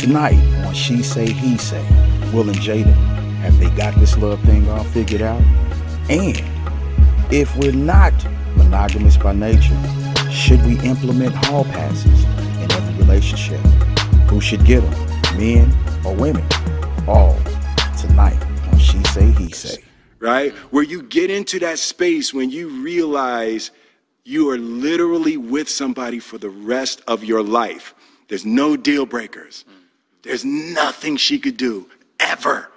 Tonight on She Say He Say, Will and Jada, have they got this love thing all figured out? And if we're not monogamous by nature, should we implement hall passes in every relationship? Who should get them, men or women? All tonight on She Say He Say. right? Where you get into that space when you realize you are literally with somebody for the rest of your life. There's no deal breakers. There's nothing she could do ever.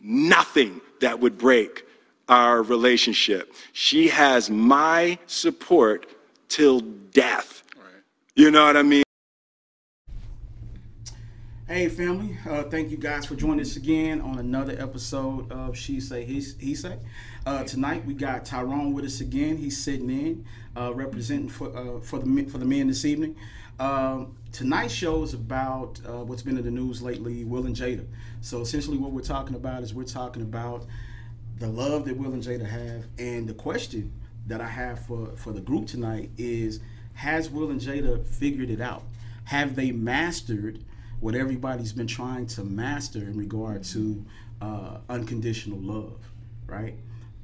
Nothing that would break our relationship. She has my support till death. You know what I mean? Hey family, uh, thank you guys for joining us again on another episode of She Say He, he Say. Uh, tonight we got Tyrone with us again. He's sitting in, uh, representing for uh, for the for the men this evening. Um, tonight's show is about uh, what's been in the news lately, Will and Jada. So essentially, what we're talking about is we're talking about the love that Will and Jada have, and the question that I have for for the group tonight is: Has Will and Jada figured it out? Have they mastered? what everybody's been trying to master in regard to uh, unconditional love, right?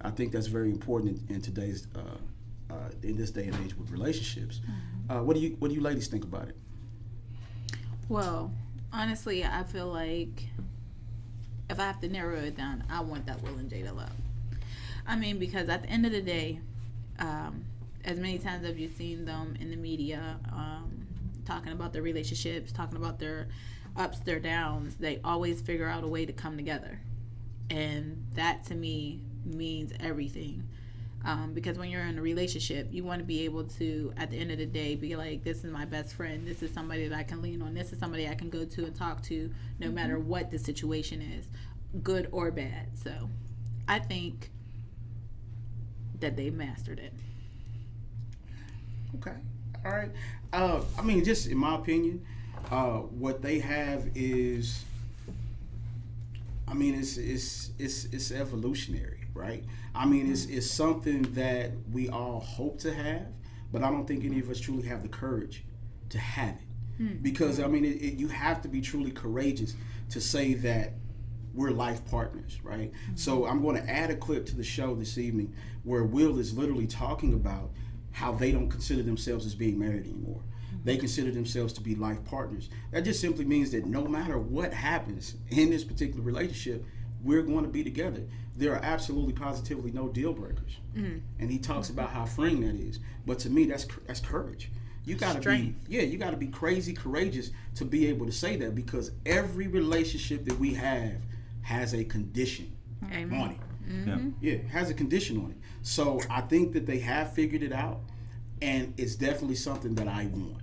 I think that's very important in, in today's uh, uh, in this day and age with relationships. Uh, what do you what do you ladies think about it? Well, honestly, I feel like if I have to narrow it down, I want that Will and Jada love. I mean, because at the end of the day, um, as many times have you seen them in the media um, talking about their relationships, talking about their ups, their downs, they always figure out a way to come together. And that to me means everything. Um, because when you're in a relationship, you want to be able to, at the end of the day, be like, this is my best friend. This is somebody that I can lean on. This is somebody I can go to and talk to no matter what the situation is, good or bad. So I think that they mastered it. Okay, all right. Uh, I mean, just in my opinion, uh, what they have is, I mean, it's it's it's it's evolutionary, right? I mean, it's it's something that we all hope to have, but I don't think any of us truly have the courage to have it, hmm. because I mean, it, it, you have to be truly courageous to say that we're life partners, right? Hmm. So I'm going to add a clip to the show this evening where Will is literally talking about how they don't consider themselves as being married anymore. Hmm. They consider themselves to be life partners. That just simply means that no matter what happens in this particular relationship, we're going to be together. There are absolutely positively no deal breakers. Mm-hmm. And he talks mm-hmm. about how freeing that is. But to me, that's that's courage. You got to be yeah, you got to be crazy courageous to be able to say that because every relationship that we have has a condition Amen. on it. Mm-hmm. Yeah. Yeah, it has a condition on it. So I think that they have figured it out, and it's definitely something that I want.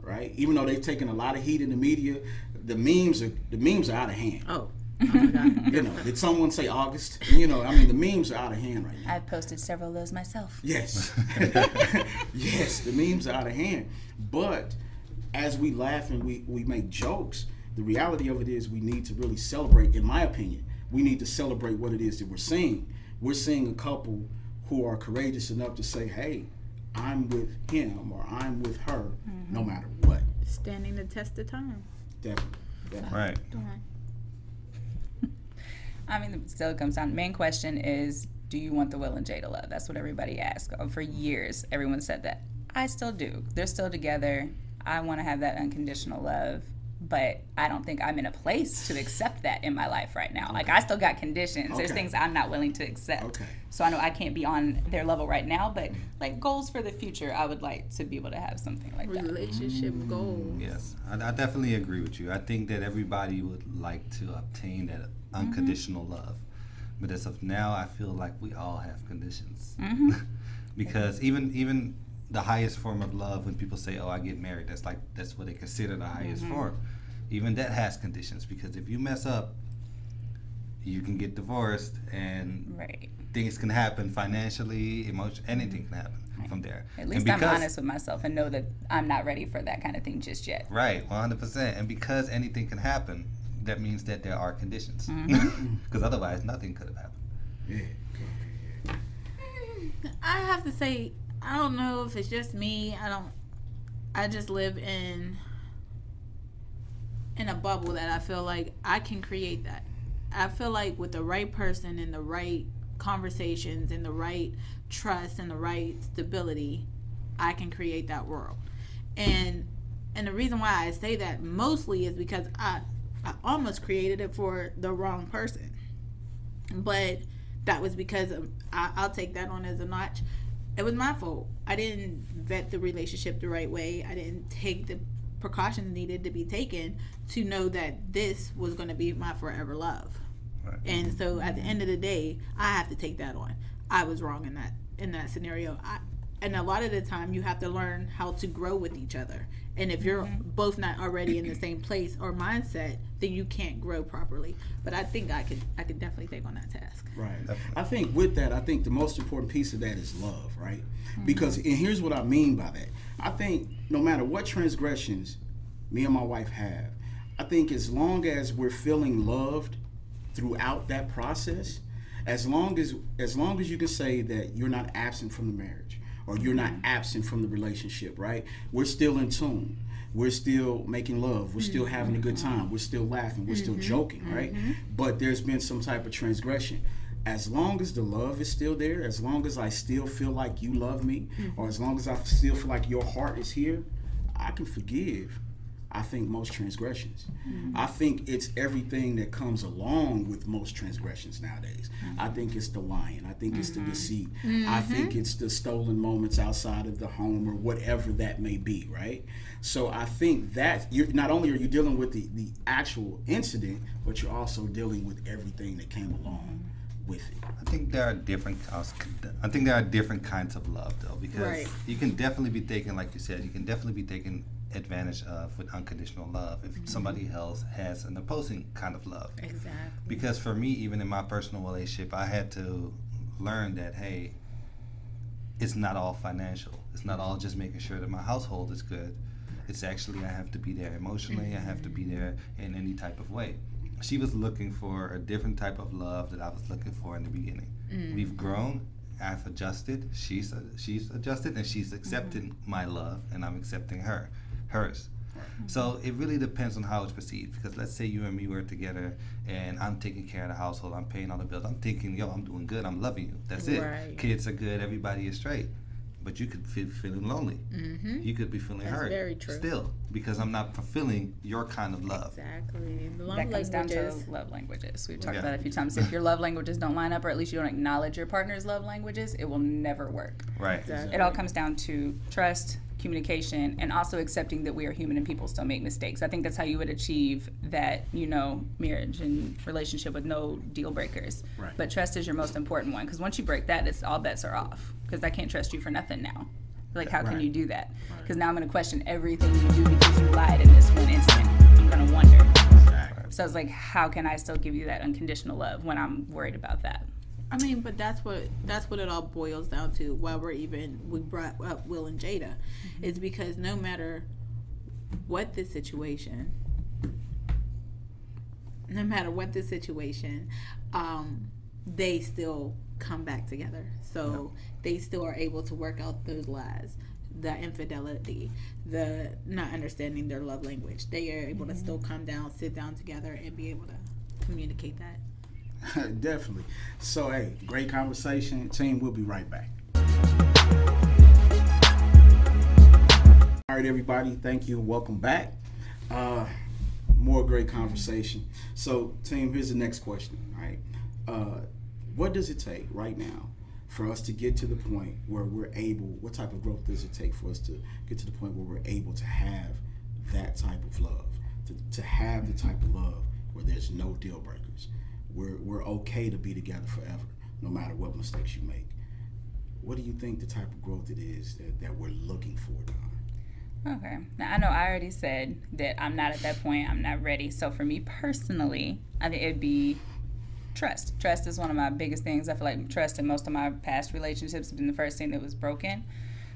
Right? Even though they've taken a lot of heat in the media, the memes are the memes are out of hand. Oh, oh. You know, did someone say August? You know, I mean the memes are out of hand right now. I've posted several of those myself. Yes. yes, the memes are out of hand. But as we laugh and we, we make jokes, the reality of it is we need to really celebrate, in my opinion, we need to celebrate what it is that we're seeing. We're seeing a couple who are courageous enough to say, hey, I'm with him or I'm with her no mm-hmm. matter what. Standing the test of time. Definitely. definitely. Right. I mean, it still comes down. Main question is, do you want the Will and Jada love? That's what everybody asks. Oh, For years, everyone said that. I still do. They're still together. I want to have that unconditional love, but I don't think I'm in a place to accept that in my life right now. Like I still got conditions. There's things I'm not willing to accept. Okay. So I know I can't be on their level right now, but like goals for the future, I would like to be able to have something like that. Relationship mm. goals. Yes, I, I definitely agree with you. I think that everybody would like to obtain that unconditional mm-hmm. love, but as of now, I feel like we all have conditions. Mm-hmm. because even even the highest form of love, when people say, "Oh, I get married," that's like that's what they consider the highest form. Even that has conditions because if you mess up, you can get divorced and Right. things can happen financially, emotion, anything can happen from there. At And least I'm honest with myself and know that I'm not ready for that kind of thing just yet. Right, one hundred percent. And because anything can happen, that means that there are conditions. Because Mm-hmm. otherwise, nothing could have happened. Yeah. I have to say, I don't know if it's just me. I don't. I just live in in a bubble that I feel like I can create that. I feel like with the right person and the right conversations and the right trust and the right stability, I can create that world. And and the reason why I say that mostly is because I I almost created it for the wrong person. But that was because of, I, I'll take that on as a notch. It was my fault. I didn't vet the relationship the right way. I didn't take the precautions needed to be taken to know that this was going to be my forever love. Right. And so at the end of the day, I have to take that on. I was wrong in that in that scenario. I, and a lot of the time you have to learn how to grow with each other. And if you're mm-hmm. both not already in the same place or mindset, then you can't grow properly. But I think I could I could definitely take on that task. Right. Definitely. I think with that, I think the most important piece of that is love, right? Mm-hmm. Because and here's what I mean by that. I think no matter what transgressions me and my wife have, I think as long as we're feeling loved throughout that process, as long as as long as you can say that you're not absent from the marriage or you're not absent from the relationship, right? We're still in tune. We're still making love. We're still having a good mm-hmm. time. We're still laughing. We're still mm-hmm. joking, right? Mm-hmm. But there's been some type of transgression. As long as the love is still there, as long as I still feel like you love me, or as long as I still feel like your heart is here, I can forgive. I think most transgressions. Mm-hmm. I think it's everything that comes along with most transgressions nowadays. Mm-hmm. I think it's the lying. I think it's the mm-hmm. deceit. I think it's the stolen moments outside of the home or whatever that may be, right? So I think that you're not only are you dealing with the, the actual incident, but you're also dealing with everything that came along with it. I think there are different. I was- I think there are different kinds of love, though, because Right. you can definitely be taken, like you said, you can definitely be taken advantage of with unconditional love if mm-hmm. somebody else has an opposing kind of love. Exactly. Because for me, even in my personal relationship, I had to learn that hey, it's not all financial. It's not all just making sure that my household is good. It's actually I have to be there emotionally. I have to be there in any type of way. She was looking for a different type of love that I was looking for in the beginning. Mm. We've grown. I've adjusted. She's she's adjusted, and she's accepting mm-hmm. my love, and I'm accepting her, hers. So it really depends on how it's perceived. Because let's say you and me were together, and I'm taking care of the household, I'm paying all the bills, I'm thinking, yo, I'm doing good, I'm loving you. That's it. Right. Kids are good, everybody is straight. But you could feel feeling lonely. Mm-hmm. You could be feeling That's hurt. very true. Still, because I'm not fulfilling your kind of love. Exactly. The love that comes down to love languages. We've talked Yeah. about it a few times. If your love languages don't line up, or at least you don't acknowledge your partner's love languages, it will never work. Right. Exactly. It all comes down to trust, communication, and also accepting that we are human and people still make mistakes. I think that's how you would achieve that, you know, marriage and relationship with no deal breakers. Right. But trust is your most important one because once you break that, it's all bets are off. Because I can't trust you for nothing now. Like, how can you do that? Because now I'm going to question everything you do because you lied in this one instant. I'm going to wonder. Exactly. So it's like, how can I still give you that unconditional love when I'm worried about that? I mean, but that's what that's what it all boils down to. Why we're even we brought up Will and Jada, is because no matter what the situation, no matter what the situation, um, they still come back together. So they still are able to work out those lies, the infidelity, the not understanding their love language. They are able to still come down, sit down together, and be able to communicate that. Definitely. So, hey, great conversation. Team, we'll be right back. All right, everybody. Thank you welcome back. Uh, more great conversation. So, team, here's the next question. All right. Uh, what does it take right now for us to get to the point where we're able, what type of growth does it take for us to get to the point where we're able to have that type of love? To, to have the type of love where there's no deal breakers. We're, we're okay to be together forever, no matter what mistakes you make. What do you think the type of growth it is that, that we're looking for, Don? Okay. Now I know I already said that I'm not at that point. I'm not ready. So for me personally, I think it'd be trust. Trust is one of my biggest things. I feel like trust in most of my past relationships has been the first thing that was broken.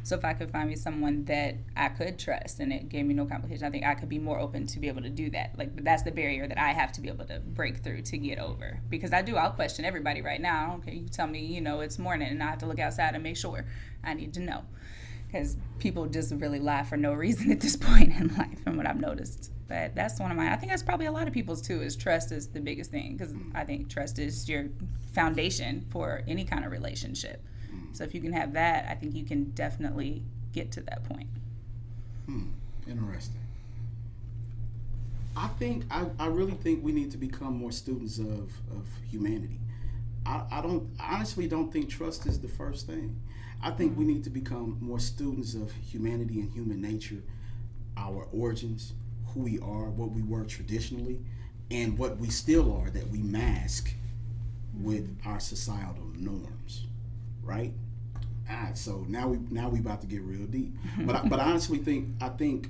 So if I could find me someone that I could trust and it gave me no complication, I think I could be more open to be able to do that. Like that's the barrier that I have to be able to break through to get over. Because I do, I'll question everybody right now. Okay, you tell me, you know, it's morning and I have to look outside and make sure. I need to know because people just really lie for no reason at this point in life, from what I've noticed. But that's one of mine. I think that's probably a lot of people's too. Is trust is the biggest thing because I think trust is your foundation for any kind of relationship. So if you can have that, I think you can definitely get to that point. Hmm. Interesting. I think I, I really think we need to become more students of, of humanity. I, I don't I honestly don't think trust is the first thing. I think we need to become more students of humanity and human nature, our origins, who we are, what we were traditionally, and what we still are that we mask with our societal norms, right? All right, so now we now we about to get real deep. But I, but I honestly think I think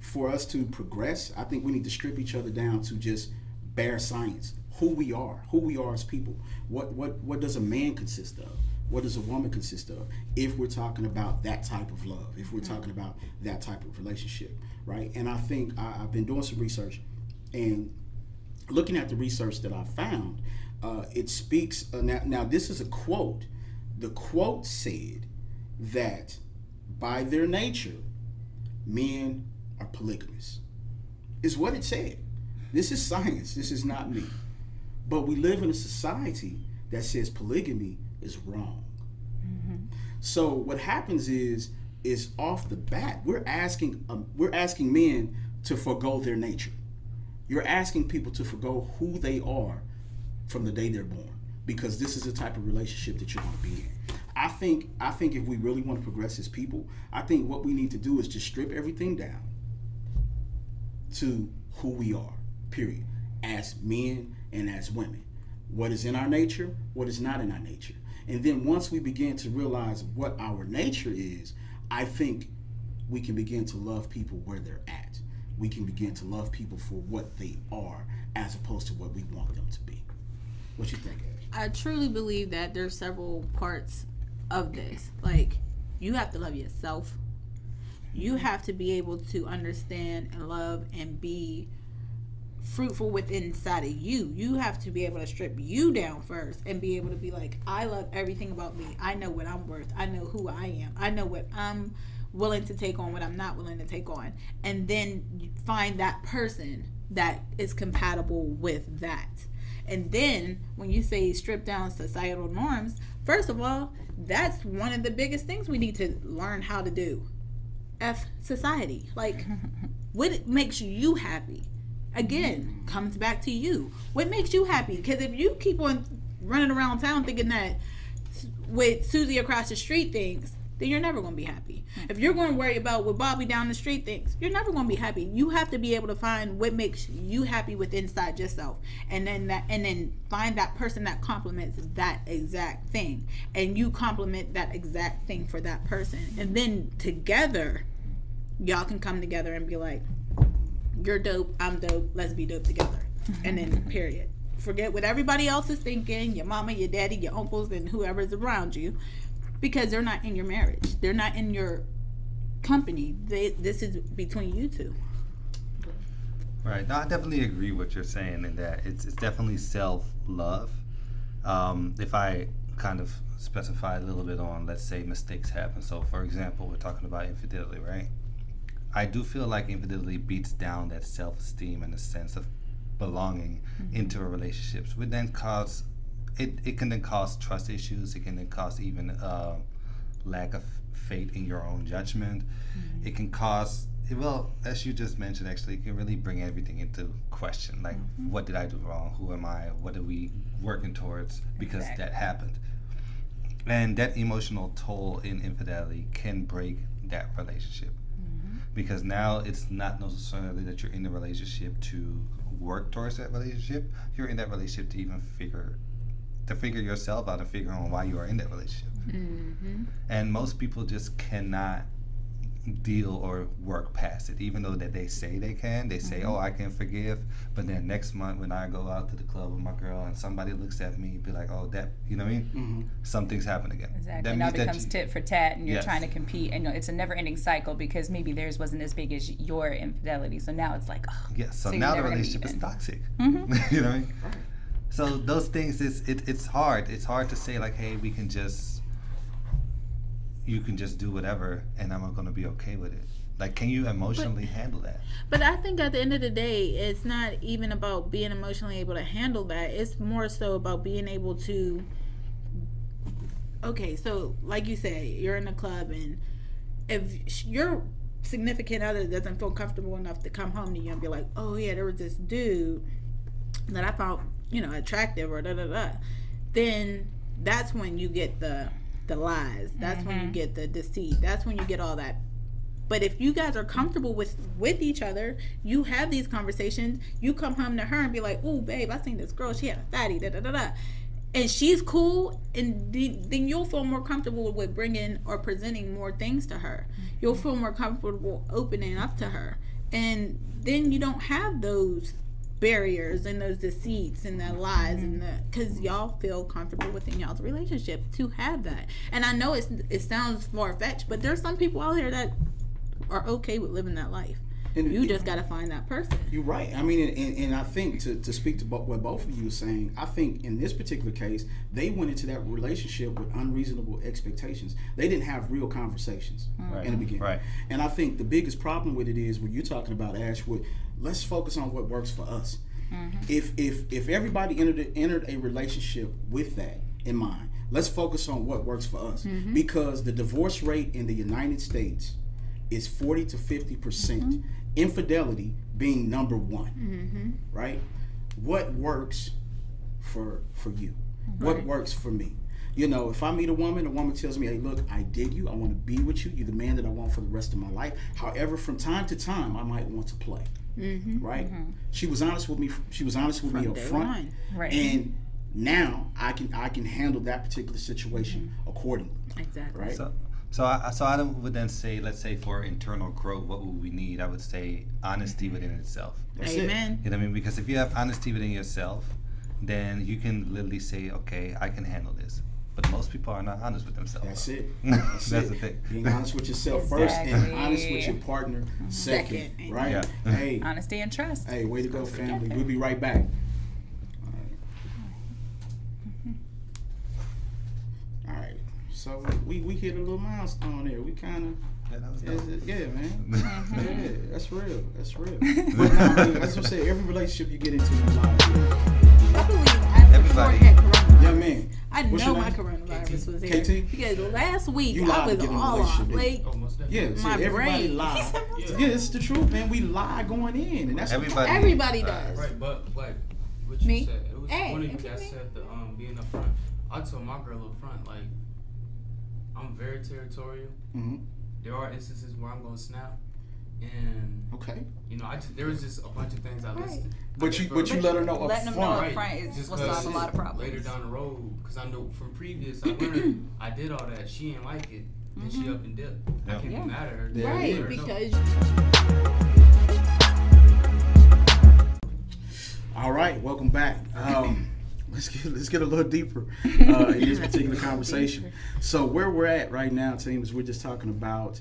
for us to progress, I think we need to strip each other down to just bare science, who we are, who we are as people. What what what does a man consist of? What does a woman consist of? If we're talking about that type of love, if we're talking about that type of relationship, right? And I think I, I've been doing some research, and looking at the research that I found, uh, it speaks. Uh, now, now, this is a quote. The quote said that by their nature, men are polygamous. Is what it said. This is science. This is not me. But we live in a society that says polygamy is wrong. So what happens is is off the bat we're asking um, we're asking men to forego their nature. You're asking people to forego who they are from the day they're born because this is the type of relationship that you're going to be in. I think I think if we really want to progress as people, I think what we need to do is just strip everything down to who we are, period, as men and as women. What is in our nature, what is not in our nature. And then once we begin to realize what our nature is, I think we can begin to love people where they're at. We can begin to love people for what they are as opposed to what we want them to be. What you think? I truly believe that there's several parts of this. Like, you have to love yourself. You have to be able to understand and love and be fruitful within inside of you. You have to be able to strip you down first and be able to be like, I love everything about me. I know what I'm worth. I know who I am. I know what I'm willing to take on, what I'm not willing to take on. And then find that person that is compatible with that. And then when you say strip down societal norms, first of all, that's one of the biggest things we need to learn how to do. F society. Like, what makes you happy? Again, comes back to you. What makes you happy? Because if you keep on running around town thinking that what Susie across the street thinks, then you're never going to be happy. Mm-hmm. If you're going to worry about what Bobby down the street thinks, you're never going to be happy. You have to be able to find what makes you happy with inside yourself, and then that, and then find that person that complements that exact thing, and you complement that exact thing for that person, and then together, y'all can come together and be like, "You're dope, I'm dope, let's be dope together," mm-hmm. and then period. Forget what everybody else is thinking, your mama, your daddy, your uncles, and whoever's around you because they're not in your marriage. They're not in your company. They, this is between you two. Right. No, I definitely agree with what you're saying in that it's it's definitely self love. Um, if I kind of specify a little bit on, let's say mistakes happen. So, for example, we're talking about infidelity, right? I do feel like infidelity beats down that self esteem and a sense of belonging into a relationship, which then cause it, it can then cause trust issues. It can then cause even uh, lack of faith in your own judgment. Mm-hmm. It can cause well, as you just mentioned, actually, it can really bring everything into question. Like, mm-hmm. what did I do wrong? Who am I? What are we working towards? Because Exactly. that happened. And that emotional toll in infidelity can break that relationship. Mm-hmm. Because now it's not necessarily that you're in the relationship to work towards that relationship. You're in that relationship to even figure to figure yourself out and figure out why you are in that relationship. Mm-hmm. And most people just cannot deal or work past it, even though that they say they can. They say, "Oh, I can forgive," but then next month when I go out to the club with my girl and somebody looks at me, be like, "Oh, that," you know what I mean? Mm-hmm. Something's happened again. Exactly. That now means it that becomes you- tit for tat, and you're Yes. trying to compete, and it's a never-ending cycle because maybe theirs wasn't as big as your infidelity. So now it's like, oh, Yes. So, So now the never gonna be relationship is even. toxic. Mhm. you know what I mean? So those things, it's it, it's hard. It's hard to say like, hey, we can just you can just do whatever and I'm gonna be okay with it. Like, can you emotionally handle that? But I think at the end of the day, it's not even about being emotionally able to handle that. It's more so about being able to. Okay, so like you say, you're in a club, and if your significant other doesn't feel comfortable enough to come home to you and be like, "Oh yeah, there was this dude that I found, you know, attractive," or da da da, then that's when you get the the lies. That's when you mm-hmm. get the deceit. That's when you get all that but if you guys are comfortable with with each other, you have these conversations. You come home to her and be like, "Oh, babe, I seen this girl. She had a fatty." Da da da da. And she's cool, and the- then you'll feel more comfortable with bringing or presenting more things to her. Mm-hmm. You'll feel more comfortable opening up to her, and then you don't have those barriers and those deceits and the lies and the mm-hmm. because y'all feel comfortable within y'all's relationship to have that. And I know it's it sounds far fetched, but there's some people out here that are okay with living that life. And You it- just got to find that person. You're right. I mean, and, and I think to, to speak to what both of you are saying, I think in this particular case, they went into that relationship with unreasonable expectations. They didn't have real conversations Right. in the beginning. Right. And I think the biggest problem with it is when you're talking about Ashwood, let's focus on what works for us. Mm-hmm. If if if everybody entered a, entered a relationship with that in mind, let's focus on what works for us mm-hmm. because the divorce rate in the United States is 40 to 50 percent. Mm-hmm. Infidelity being number one, right? What works for for you? What works for me? You know, if I meet a woman, a woman tells me, "Hey, look, I dig you. I want to be with you. You're the man that I want for the rest of my life." However, from time to time, I might want to play. Mm-hmm. Right? Mm-hmm. She was honest with me. She was honest with me up front, one. Right. and now I can I can handle that particular situation mm-hmm. accordingly. Exactly. Right? So, so I, so I would then say, let's say for internal growth, what would we need? I would say honesty within itself. That's it. Amen. You know what I mean? Because if you have honesty within yourself, then you can literally say, okay, I can handle this. But most people are not honest with themselves. That's it. That's, That's the thing. Being honest with yourself first and honest with your partner mm-hmm. second, Second. right? Yeah. Hey, Honesty and trust. hey, way to go, family. We'll be right back. Mm-hmm. All right. So we we hit a little milestone there. We kind Yeah, that was of dope. yeah, man. Mm-hmm. Yeah, that's real. That's real. But no, I mean, that's what I say. Every relationship you get into, you lie. I believe I Everybody. Sure had corona. Yeah, man. I What's know my name? coronavirus was here. KT? Because last week You I was get in a all off. Like Oh, most definitely. Yeah, see, My everybody brain. lie. Yeah. Yeah, it's the truth, man. We lie going in, and that's Everybody. everybody does. Right, but like what you Me? said, it was Hey, one of you include that me. said the um being up front. I told my girl up front, like, I'm very territorial. hmm There are instances where I'm gonna snap, and Okay, you know, I just there was just a bunch of things I listed. but you but you let her know up Letting them know front. up front is Just will 'cause solve a lot of problems. Later down the road, because I know from previous, I learned I did all that. She didn't like it, then she up and dipped. I can't Yeah. be mad at her. Yeah, Right, her because All right, welcome back. Um, let's get let's get a little deeper uh, in this particular conversation. So where we're at right now, team, is we're just talking about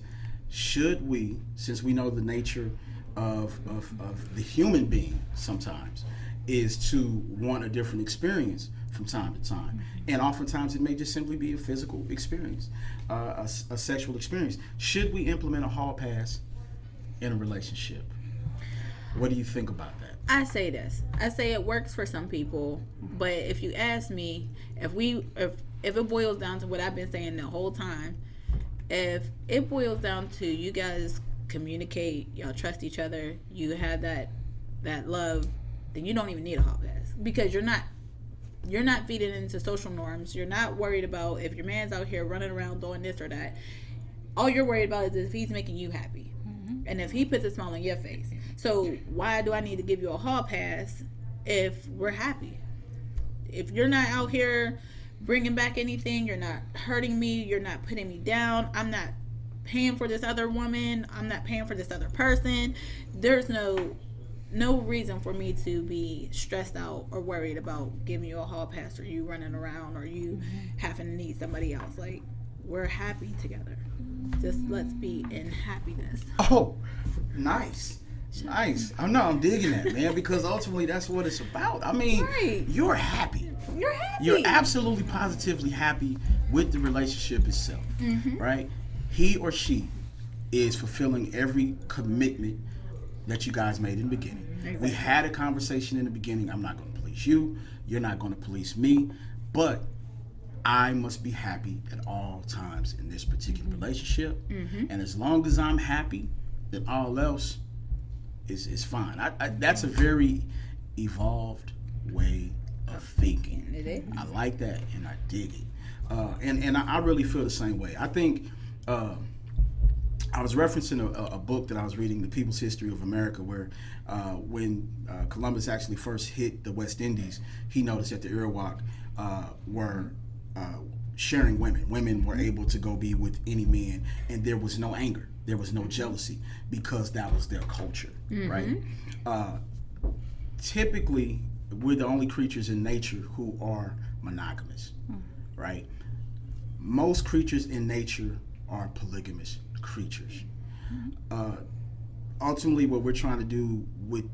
should we, since we know the nature of of, of the human being, sometimes is to want a different experience from time to time, and oftentimes it may just simply be a physical experience, uh, a, a sexual experience. Should we implement a hall pass in a relationship? What do you think about that? I say this. I say it works for some people, but if you ask me, if we if if it boils down to what I've been saying the whole time, if it boils down to you guys communicate, y'all trust each other, you have that that love, then you don't even need a hall pass because you're not you're not feeding into social norms. You're not worried about if your man's out here running around doing this or that. All you're worried about is if he's making you happy. Mm-hmm. And if he puts a smile on your face. So why do I need to give you a hall pass if we're happy? If you're not out here bringing back anything, you're not hurting me, you're not putting me down, I'm not paying for this other woman, I'm not paying for this other person. There's no no reason for me to be stressed out or worried about giving you a hall pass or you running around or you having to need somebody else. Like we're happy together. Just let's be in happiness. Oh, nice. Nice. I know I'm digging that, man, because ultimately that's what it's about. I mean, Right. you're happy. You're happy. You're absolutely positively happy with the relationship itself, mm-hmm. right? He or she is fulfilling every commitment that you guys made in the beginning. We had a conversation in the beginning. I'm not going to police you. You're not going to police me, but I must be happy at all times in this particular mm-hmm. relationship. Mm-hmm. And as long as I'm happy, then all else is is fine. I, I, that's a very evolved way of thinking. It is. I like that and I dig it. Uh, and and I, I really feel the same way. I think uh, I was referencing a, a book that I was reading, The People's History of America, where uh, when uh, Columbus actually first hit the West Indies, he noticed that the Iroquois uh, were uh, sharing women. Women were able to go be with any man, and there was no anger, there was no jealousy, because that was their culture, right? Uh, typically, we're the only creatures in nature who are monogamous, right? Most creatures in nature are polygamous creatures. Uh, ultimately, what we're trying to do with,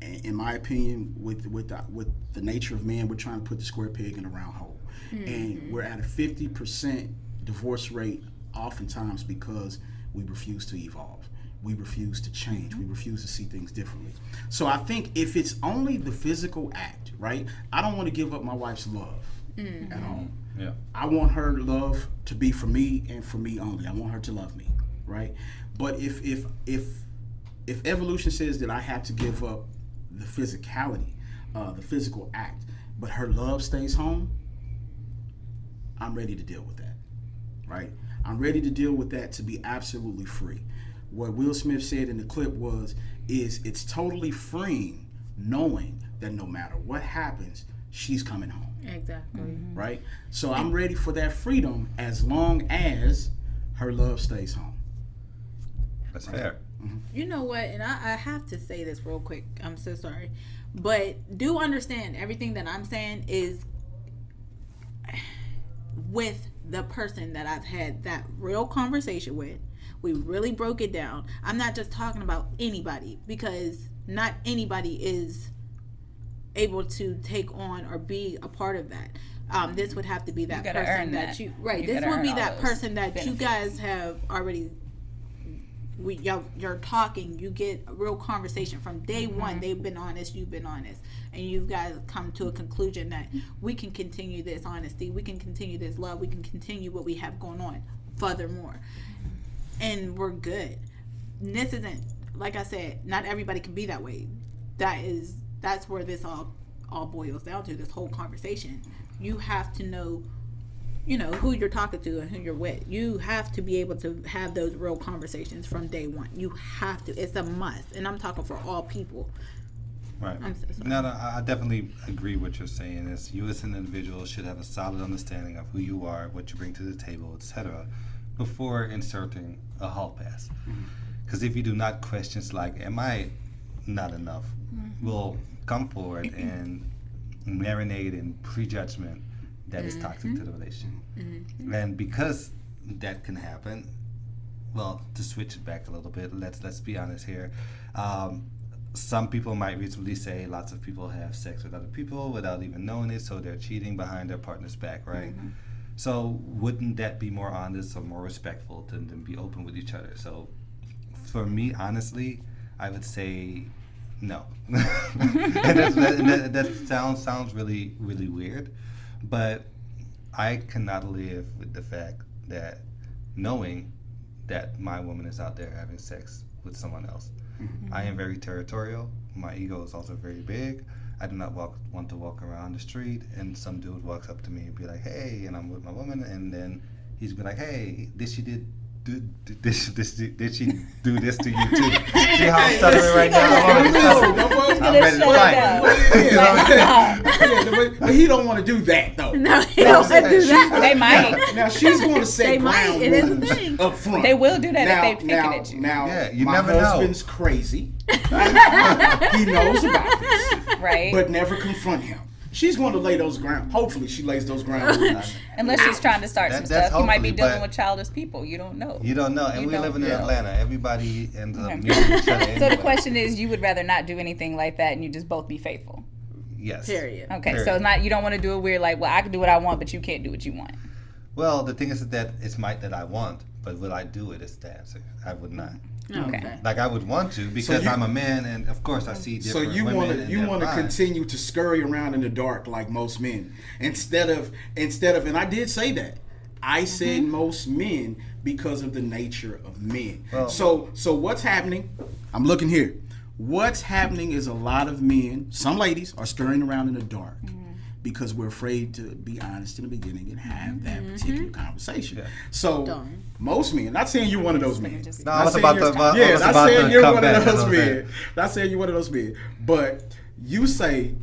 in my opinion, with with the, with the nature of man, we're trying to put the square peg in a round hole, and we're at a fifty percent divorce rate, oftentimes because we refuse to evolve. We refuse to change. We refuse to see things differently. So I think if it's only the physical act, right? I don't want to give up my wife's love at all. Yeah. I want her love to be for me and for me only. I want her to love me, right? But if if if if evolution says that I have to give up the physicality, uh, the physical act, but her love stays home, I'm ready to deal with that, right? I'm ready to deal with that to be absolutely free. What Will Smith said in the clip was, is it's totally freeing knowing that no matter what happens, she's coming home Exactly. Mm-hmm. Mm-hmm. right? So I'm ready for that freedom as long as her love stays home. That's fair. Mm-hmm. You know what? And I, I have to say this real quick. I'm so sorry. But do understand everything that I'm saying is with the person that I've had that real conversation with. We really broke it down. I'm not just talking about anybody because not anybody is able to take on or be a part of that. Um, this would have to be that person that. that. you right. You this would be that person that you guys have already we y'all you're talking, you get a real conversation from day Mm-hmm. one. They've been honest, you've been honest, and you've guys come to a conclusion that we can continue this honesty, we can continue this love, we can continue what we have going on. Furthermore, and we're good. And this isn't like I said. Not everybody can be that way. That is that's where this all all boils down to. This whole conversation. You have to know you know who you're talking to and who you're with. You have to be able to have those real conversations from day one. You have to. It's a must, and I'm talking for all people. Right. I'm so sorry. No, no, I I definitely agree with what you're saying. Is you as an individual should have a solid understanding of who you are, what you bring to the table, etc., before inserting a hall pass. Mm-hmm. Because if you do not, questions like "Am I not enough?" Mm-hmm. will come forward and marinate in prejudgment that is mm-hmm. toxic to the relationship. Mm-hmm. And because that can happen, well, to switch it back a little bit, let's let's be honest here. Um, some people might reasonably say lots of people have sex with other people without even knowing it, so they're cheating behind their partner's back, right? Mm-hmm. So wouldn't that be more honest or more respectful than, than be open with each other? So for me, honestly, I would say no. and that, that, that sounds sounds really really weird, but I cannot live with the fact that knowing that my woman is out there having sex with someone else. Mm-hmm. I am very territorial. My ego is also very big. I do not walk, want to walk around the street and some dude walks up to me and be like, "Hey," and I'm with my woman, and then he's be like, "Hey, this you did do did, this, this, did she do this to you too?" See how I'm stuttering right now? I'm already stuttering. I'm ready to shut fight. down. You know? yeah, but, but he don't want to do that though. No, he don't want to do that. They might. Now she's going to say They might. ground It is a rules thing. up front. They will do that now, if they picking now, at you. Now, Yeah, you my never know. husband's crazy. he knows about this, right? but never confront him. She's going to lay those ground. Hopefully, she lays those ground. Unless she's trying to start That- some that's stuff, you might be dealing with childish people. You don't know. You don't know, and You we're don't living in know. Atlanta. Everybody ends up Okay. muting each other. So the question is, you would rather not do anything like that, and you just both be faithful. yes. Period. Okay, so Period. it's not you don't want to do it weird like, well, I can do what I want, but you can't do what you want. Well, the thing is that it's might that I want, but will I do it? Is the answer. I would not. Oh, okay. Like I would want to because you- I'm a man, and of course I see Different So different you want to you want to continue to scurry around in the dark like most men instead of instead of and I did say that I mm-hmm. said most men because of the nature of men. Well- so so what's happening? I'm looking here. What's happening is a lot of men, some ladies, are scurrying around in the dark mm-hmm. Because we're afraid to be honest in the beginning and have that particular conversation. Yeah. So Darn. most men, not saying you're one of those men. No, I Not was saying about you're- to. I yeah, not about saying you're one of those those men. Not saying you're one of those men. But you say,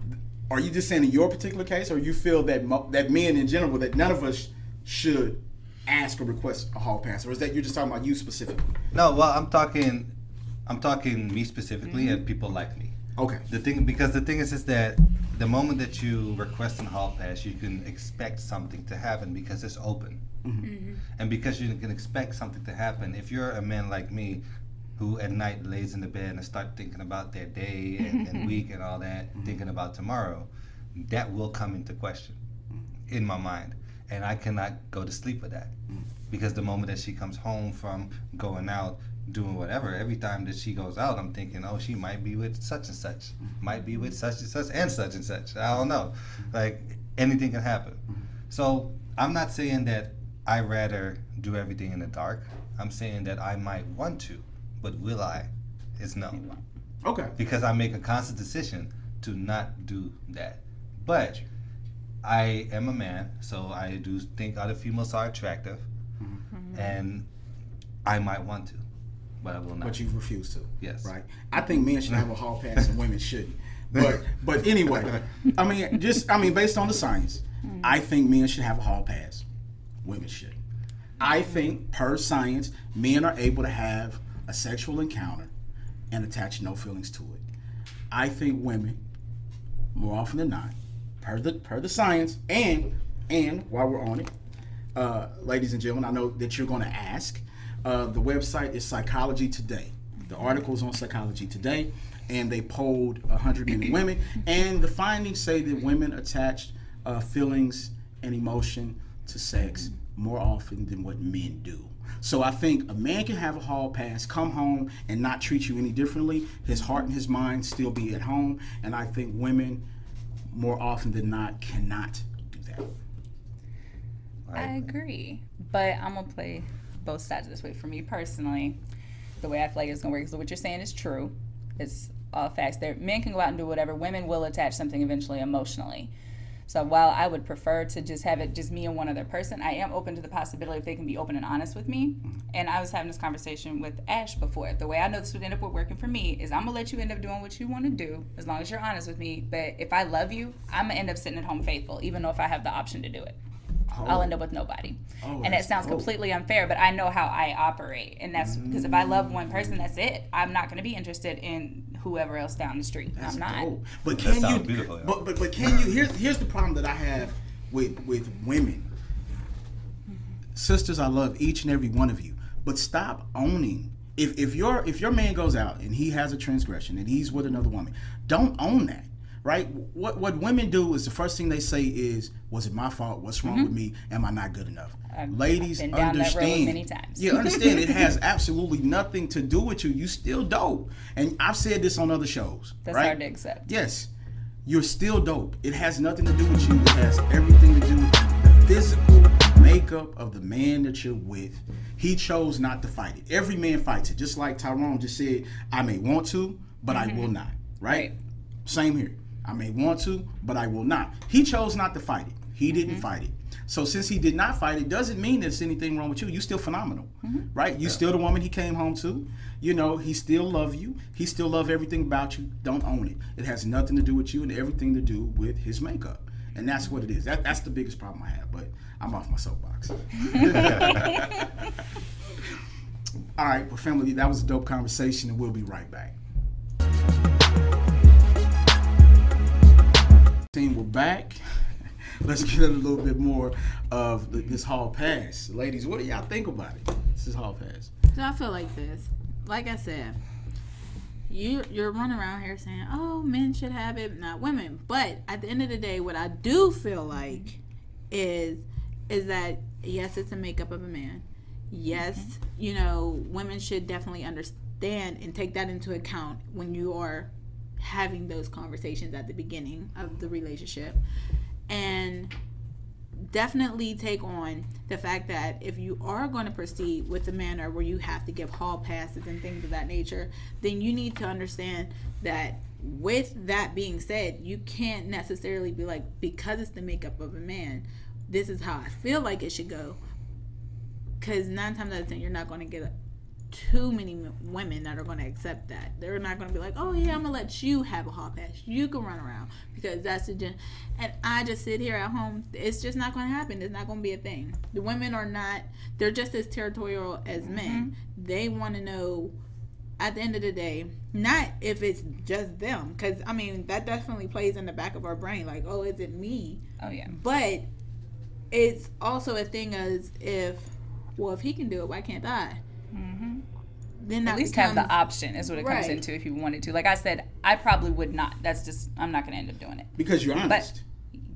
are you just saying in your particular case, or you feel that mo- that men in general that none of us should ask or request a hall pass, or is that you're just talking about you specifically? No, well, I'm talking, I'm talking me specifically Mm-hmm. and people like me. Okay. The thing, because the thing is, is that the moment that you request an hall pass, you can expect something to happen because it's open, mm-hmm. Mm-hmm. and because you can expect something to happen. If you're a man like me, who at night lays in the bed and start thinking about their day and, and week and all that, mm-hmm. thinking about tomorrow, that will come into question in my mind, and I cannot go to sleep with that because the moment that she comes home from going out doing whatever. Every time that she goes out i'm thinking oh she might be with such and such. Might be with such and such and such and such. I don't know. Like anything can happen. So i'm not saying that i rather do everything in the dark. I'm saying that i might want to but will i? Is no. Okay. because I make a conscious decision to not do that. But I am a man, so I do think other females are attractive, mm-hmm. and I might want to, but I will not. But you refuse to. Yes. Right. I think men should have a hall pass and women shouldn't. But but anyway, I mean, just I mean, based on the science, I think men should have a hall pass. Women should. I think per science, men are able to have a sexual encounter and attach no feelings to it. I think women, more often than not, per the per the science, and and while we're on it, uh, ladies and gentlemen, I know that you're going to ask. Uh, the website is Psychology Today. The article is on Psychology Today, and they polled 100 men and women, and the findings say that women attach uh, feelings and emotion to sex more often than what men do. So I think a man can have a hall pass, come home, and not treat you any differently. His heart and his mind still be at home, and I think women, more often than not, cannot do that. I agree, but I'm gonna play both sides of this way. For me personally, the way I feel like it's gonna work is what you're saying is true. It's all facts. There, men can go out and do whatever. Women will attach something eventually emotionally. So while I would prefer to just have it just me and one other person, I am open to the possibility if they can be open and honest with me. And I was having this conversation with Ash before. The way I know this would end up working for me is I'm gonna let you end up doing what you want to do as long as you're honest with me. But if I love you, I'm gonna end up sitting at home faithful, even though if I have the option to do it. I'll end up with nobody. Oh, and it sounds dope. completely unfair, but I know how I operate. And that's because if I love one person, that's it. I'm not going to be interested in whoever else down the street. That's I'm not. dope. But That can you? beautiful, yeah. But but but can you? Here's here's the problem that I have with with women. Sisters, I love each and every one of you, but stop owning. If if your if your man goes out and he has a transgression and he's with another woman, don't own that. Right? What what women do is the first thing they say is, "Was it my fault? What's wrong with me? Am I not good enough?" Ladies, Mm-hmm. Been down that road understand. many times. Yeah, understand. it has absolutely nothing to do with you. You still dope, and I've said this on other shows. That's right? hard to accept. Yes, you're still dope. It has nothing to do with you. It has everything to do with the physical makeup of the man that you're with. He chose not to fight it. Every man fights it. Just like Tyrone just said, I may want to, but I will not. Right? Right. Same here. I may want to, but I will not. He chose not to fight it. He didn't mm-hmm. fight it. So since he did not fight it, doesn't mean there's anything wrong with you. You're still phenomenal, mm-hmm. right? You still the woman he came home to. You know, he still love you. He still love everything about you. Don't own it. It has nothing to do with you and everything to do with his makeup. And that's what it is. That, that's the biggest problem I have. But I'm off my soapbox. All right, well, family, that was a dope conversation, and we'll be right back. Team, we're back. Let's get a little bit more of th- this hall pass. Ladies, what do y'all think about it? This is hall pass. So I feel like this. Like I said, you you're running around here saying, "Oh, men should have it, not women." But at the end of the day, what I do feel like is is that yes, it's a makeup of a man. Yes, mm-hmm. you know, women should definitely understand and take that into account when you are having those conversations at the beginning of the relationship. And definitely take on the fact that if you are going to proceed with the manner where you have to give hall passes and things of that nature, then you need to understand that with that being said, you can't necessarily be like, because it's the makeup of a man, this is how I feel like it should go. Because nine times out of ten, you're not going to get too many women that are going to accept that. They're not going to be like, oh yeah, I'm gonna let you have a hall pass. You can run around because that's the gen. And I just sit here at home. It's just not going to happen. It's not going to be a thing. The women are not. They're just as territorial as mm-hmm. men. They want to know. At the end of the day, not if it's just them, because I mean that definitely plays in the back of our brain. Like, oh, is it me? Oh yeah. But it's also a thing as if, well, if he can do it, why can't I? Hmm Then that At least have the option is what it comes Right. into if you wanted to. Like I said, I probably would not. That's just I'm not gonna end up doing it. Because you're honest.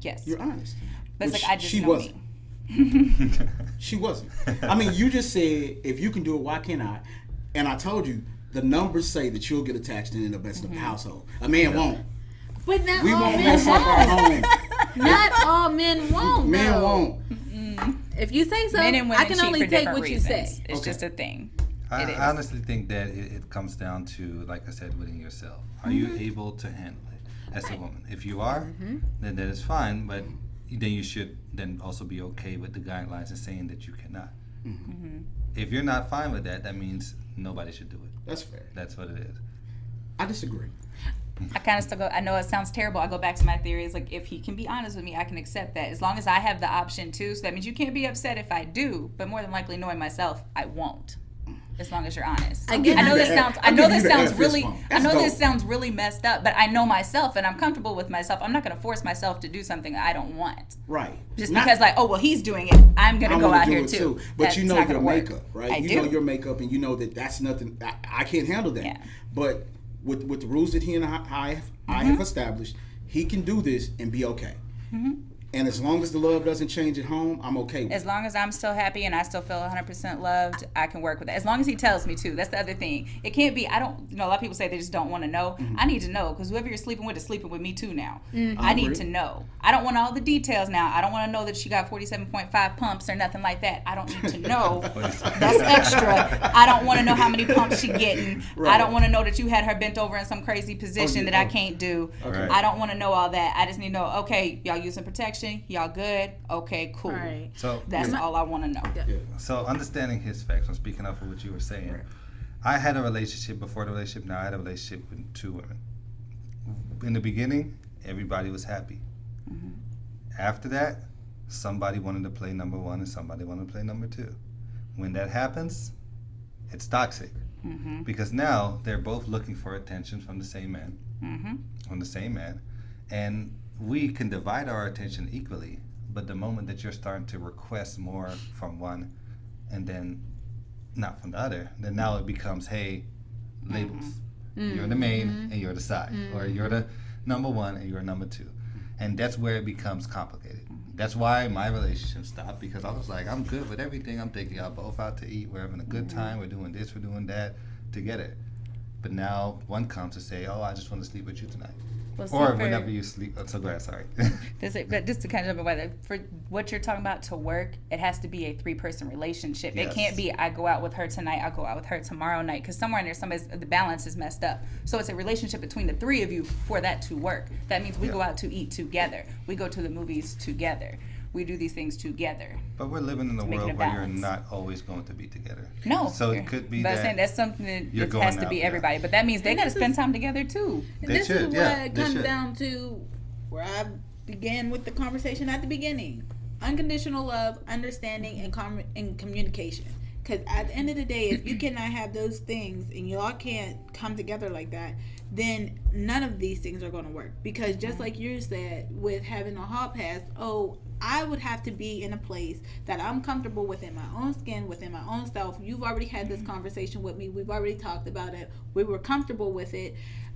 Yes. you're honest. but it's like I just she know wasn't. me. She wasn't. I mean, you just said if you can do it, why can't I? And I told you the numbers say that you'll get attached and end up messing up the household. A man won't. But not We all won't men mess up our won't. Not all men won't. Men though. won't. If you say so, Men and women I can cheat only for take different what reasons. you say. It's Okay. just a thing. I, It is. I honestly think that it, it comes down to, like I said, within yourself. Are you mm-hmm. able to handle it as a woman? If you are, mm-hmm. then that is fine. But then you should then also be okay with the guidelines and saying that you cannot. Mm-hmm. If you're not fine with that, that means nobody should do it. That's fair. That's what it is. I disagree. I kind of still go. I know it sounds terrible. I go back to my theories. Like if he can be honest with me, I can accept that as long as I have the option too. So that means you can't be upset if I do, but more than likely, knowing myself, I won't. As long as you're honest. I I know you this the- sounds. I I'm know giving this sounds really. I That's know this sounds really messed up, but I know myself and I'm comfortable with myself. I'm not going to force myself to do something I don't want Right. just Not- because, like, oh well, he's doing it. I'm going to go out here it too. But That's you know your gonna work. makeup, right? I you do. know your makeup, and you know that that's nothing. I, I can't handle that. Yeah. But with with the rules that he and I, I, have, I Mm-hmm. have established, he can do this and be okay. Mm-hmm. And as long as the love doesn't change at home, I'm okay. With. As long as I'm still happy and I still feel 100% loved, I can work with it. As long as he tells me to. That's the other thing. It can't be, I don't, you know, a lot of people say they just don't want to know. Mm-hmm. I need to know because whoever you're sleeping with is sleeping with me too now. Mm-hmm. I I need to know. I don't want all the details now. I don't want to know that she got 47.5 pumps or nothing like that. I don't need to know. That's extra. I don't want to know how many pumps she getting. I don't want to know that you had her bent over in some crazy position yeah. that I Oh. can't do. Okay. I don't want to know all that. I just need to know, okay, y'all using protection? Y'all good? Okay, cool. Right. So That's all I want to know. So understanding his facts, I'm speaking off of what you were saying. I had a relationship before the relationship. Now I had a relationship with two women. In the beginning, everybody was happy. After that, somebody wanted to play number one and somebody wanted to play number two. When that happens, it's toxic Mm-hmm. because now they're both looking for attention from the same man, Mm-hmm. from the same man, and we can divide our attention equally. But the moment that you're starting to request more from one, and then not from the other, then now it becomes, hey, labels. Mm-hmm. You're mm-hmm. the main mm-hmm. and you're the side, or you're the number one and you're number two, and that's where it becomes complicated. That's why my relationship stopped because I was like, I'm good with everything. I'm taking y'all both out to eat. We're having a good time. We're doing this. We're doing that together. But now one comes to say, "Oh, I just want to sleep with you tonight," Well, or for- whenever you sleep. Oh, so go ahead. Sorry. It, but just to kind of jump in, for what you're talking about to work, it has to be a three person relationship. It can't be I go out with her tonight, I go out with her tomorrow night, because somewhere in there, somebody's the balance is messed up. So it's a relationship between the three of you for that to work. That means we go out to eat together, we go to the movies together, we do these things together. but we're living in a world a where you're not always going to be together. No, So it could be but I'm that saying that's something that you're it has to be out, yeah. everybody. But that means they got to spend time together too. And They this should, is yeah, what it comes should. down to where I began with the conversation at the beginning. Unconditional love, understanding, and, com- and communication. Because at the end of the day, if you cannot have those things and y'all can't come together like that, then none of these things are going to work. Because just like you said, with having a hall pass, oh, I would have to be in a place that I'm comfortable within my own skin, within my own self. You've already had this mm-hmm. conversation with me. We've already talked about it. We were comfortable with it.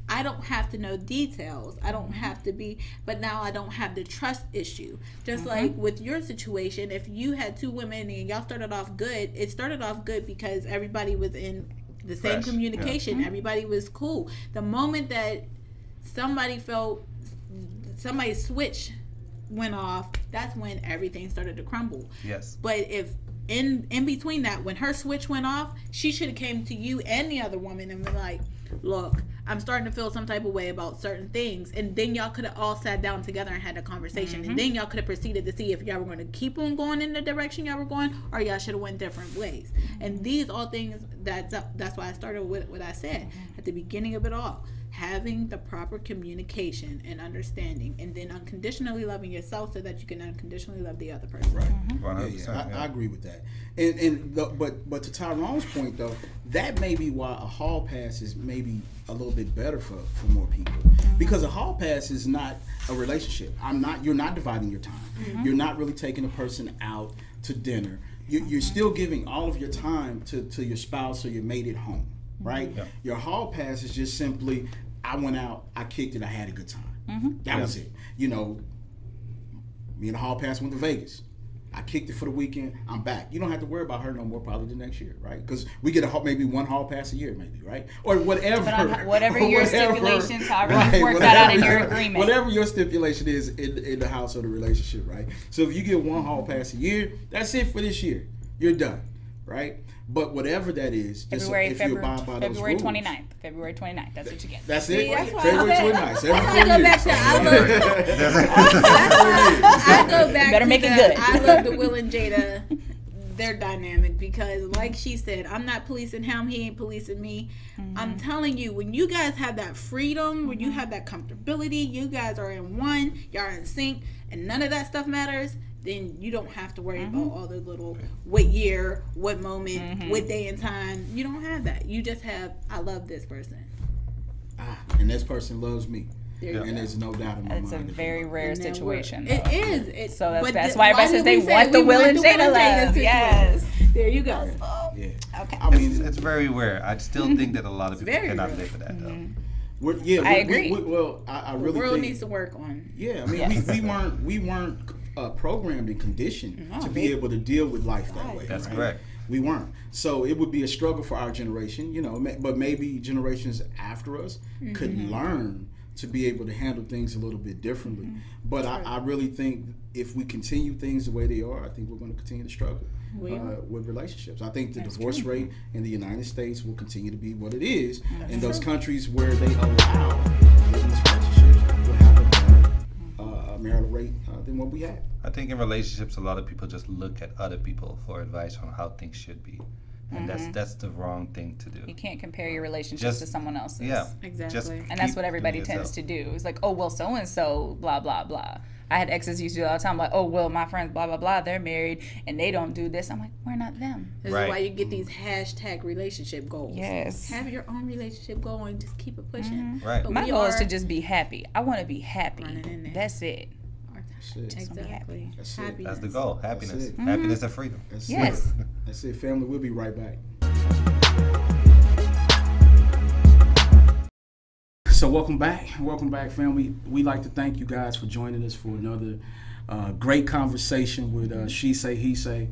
I don't have to know details. I don't mm-hmm. have to be, but now I don't have the trust issue. Just mm-hmm. like with your situation, if you had two women and y'all started off good, it started off good because everybody was in the same Fresh, yeah. communication. Mm-hmm. Everybody was cool. The moment that somebody felt somebody switch went off, that's when everything started to crumble. Yes. But if in in between that, when her switch went off, she should have came to you and the other woman and been like, "Look, I'm starting to feel some type of way about certain things," and then y'all could have all sat down together and had a conversation, and mm-hmm. then y'all could have proceeded to see if y'all were going to keep on going in the direction y'all were going, or y'all should have went different ways. And these all things that that's why I started with what I said mm-hmm. at the beginning of it all. Having the proper communication and understanding, and then unconditionally loving yourself so that you can unconditionally love the other person. Right. Mm-hmm. One Yeah, yeah, percent. I, I agree with that. And and the, but but to Tyrone's point though, that may be why a hall pass is maybe a little bit better for for more people mm-hmm. because a hall pass is not a relationship. I'm not. You're not dividing your time. Mm-hmm. You're not really taking a person out to dinner. You, you're still giving all of your time to to your spouse or your mate at home, right? Yeah. Your hall pass is just simply, I went out, I kicked it, I had a good time. Mm-hmm. That was it. You know, me and the hall pass went to Vegas. I kicked it for the weekend. I'm back. You don't have to worry about her no more probably the next year, right? Because we get a hall, maybe one hall pass a year, maybe, right? Or whatever. But on whatever your stipulations, however you Right, work that out in your your- agreement. Whatever your stipulation is in, in the house or the relationship, right? So if you get one hall pass a year, that's it for this year. You're done, right? But whatever that is, just February, if you February, abide by those February rules, 29th. February 29th. That's what you get. That's See, it. that's why I February said- 29th. Every that's why I four go years. back to I love- I go back. Better to make it the- good. I love the Will and Jada, their dynamic because, like she said, I'm not policing him. He ain't policing me. Mm-hmm. I'm telling you, when you guys have that freedom, when you mm-hmm. have that comfortability, you guys are in one. Y'all are in sync, and none of that stuff matters. Then you don't have to worry about mm-hmm. all the little what year, what moment, mm-hmm. what day and time. You don't have that. You just have I love this person. Ah, and this person loves me. There And there's no doubt in my It's a mind. that they very rare situation. work. It is. It, So that's- but that's the- why everybody did says they we say want the Will want and the Jada Will love? situation? Yes. There you go. Yeah. Okay. I mean, It's very rare. I still think that a lot of people cannot rare. live for that though. Mm-hmm. we're, yeah, I we- agree. We, we, well, I, I The really world think. needs to work on. yeah, I mean, Yes. we, we weren't we weren't uh, programmed and conditioned No, to they- be able to deal with life that way. That's right? correct. We weren't. So it would be a struggle for our generation, you know. But maybe generations after us could Mm-hmm. learn to be able to handle things a little bit differently. Mm-hmm. But I, I really think if we continue things the way they are, I think we're going to continue to struggle uh, with relationships. I think the divorce rate in the United States will continue to be what it is. In those countries where they allow than what we have. I think in relationships, a lot of people just look at other people for advice on how things should be, and that's mm-hmm. that's the wrong thing to do. You can't compare your relationship Just- to someone else's. Yeah, Exactly. Just And that's what everybody tends yourself. to do. It's like, oh well, so and so, blah blah blah. I had exes used to do all the time, like, oh well, my friends, blah blah blah, they're married and they don't do this. I'm like, we're not them. This Right. is why you get these hashtag relationship goals. Yes. Have your own relationship goal and just keep it pushing. Mm-hmm. Right. But My we goal is are- to just be happy. I want to be happy. Running in there. That's it. That's it. Exactly. That's it. That's the goal. Happiness, it. happiness and freedom. That's Yes. it. That's it, family. We'll be right back. So welcome back, welcome back, family. We like to thank you guys for joining us for another uh, great conversation with uh, She Say He Say.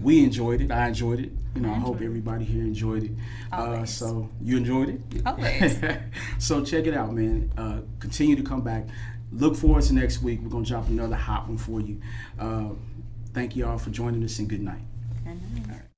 We enjoyed it. I enjoyed it. You know, I, hope everybody here enjoyed it. Uh, so you enjoyed it. Always. so check it out, man. Uh, continue to come back. Look forward to next week. We're gonna drop another hot one for you. Uh, thank you all for joining us and good night. That's it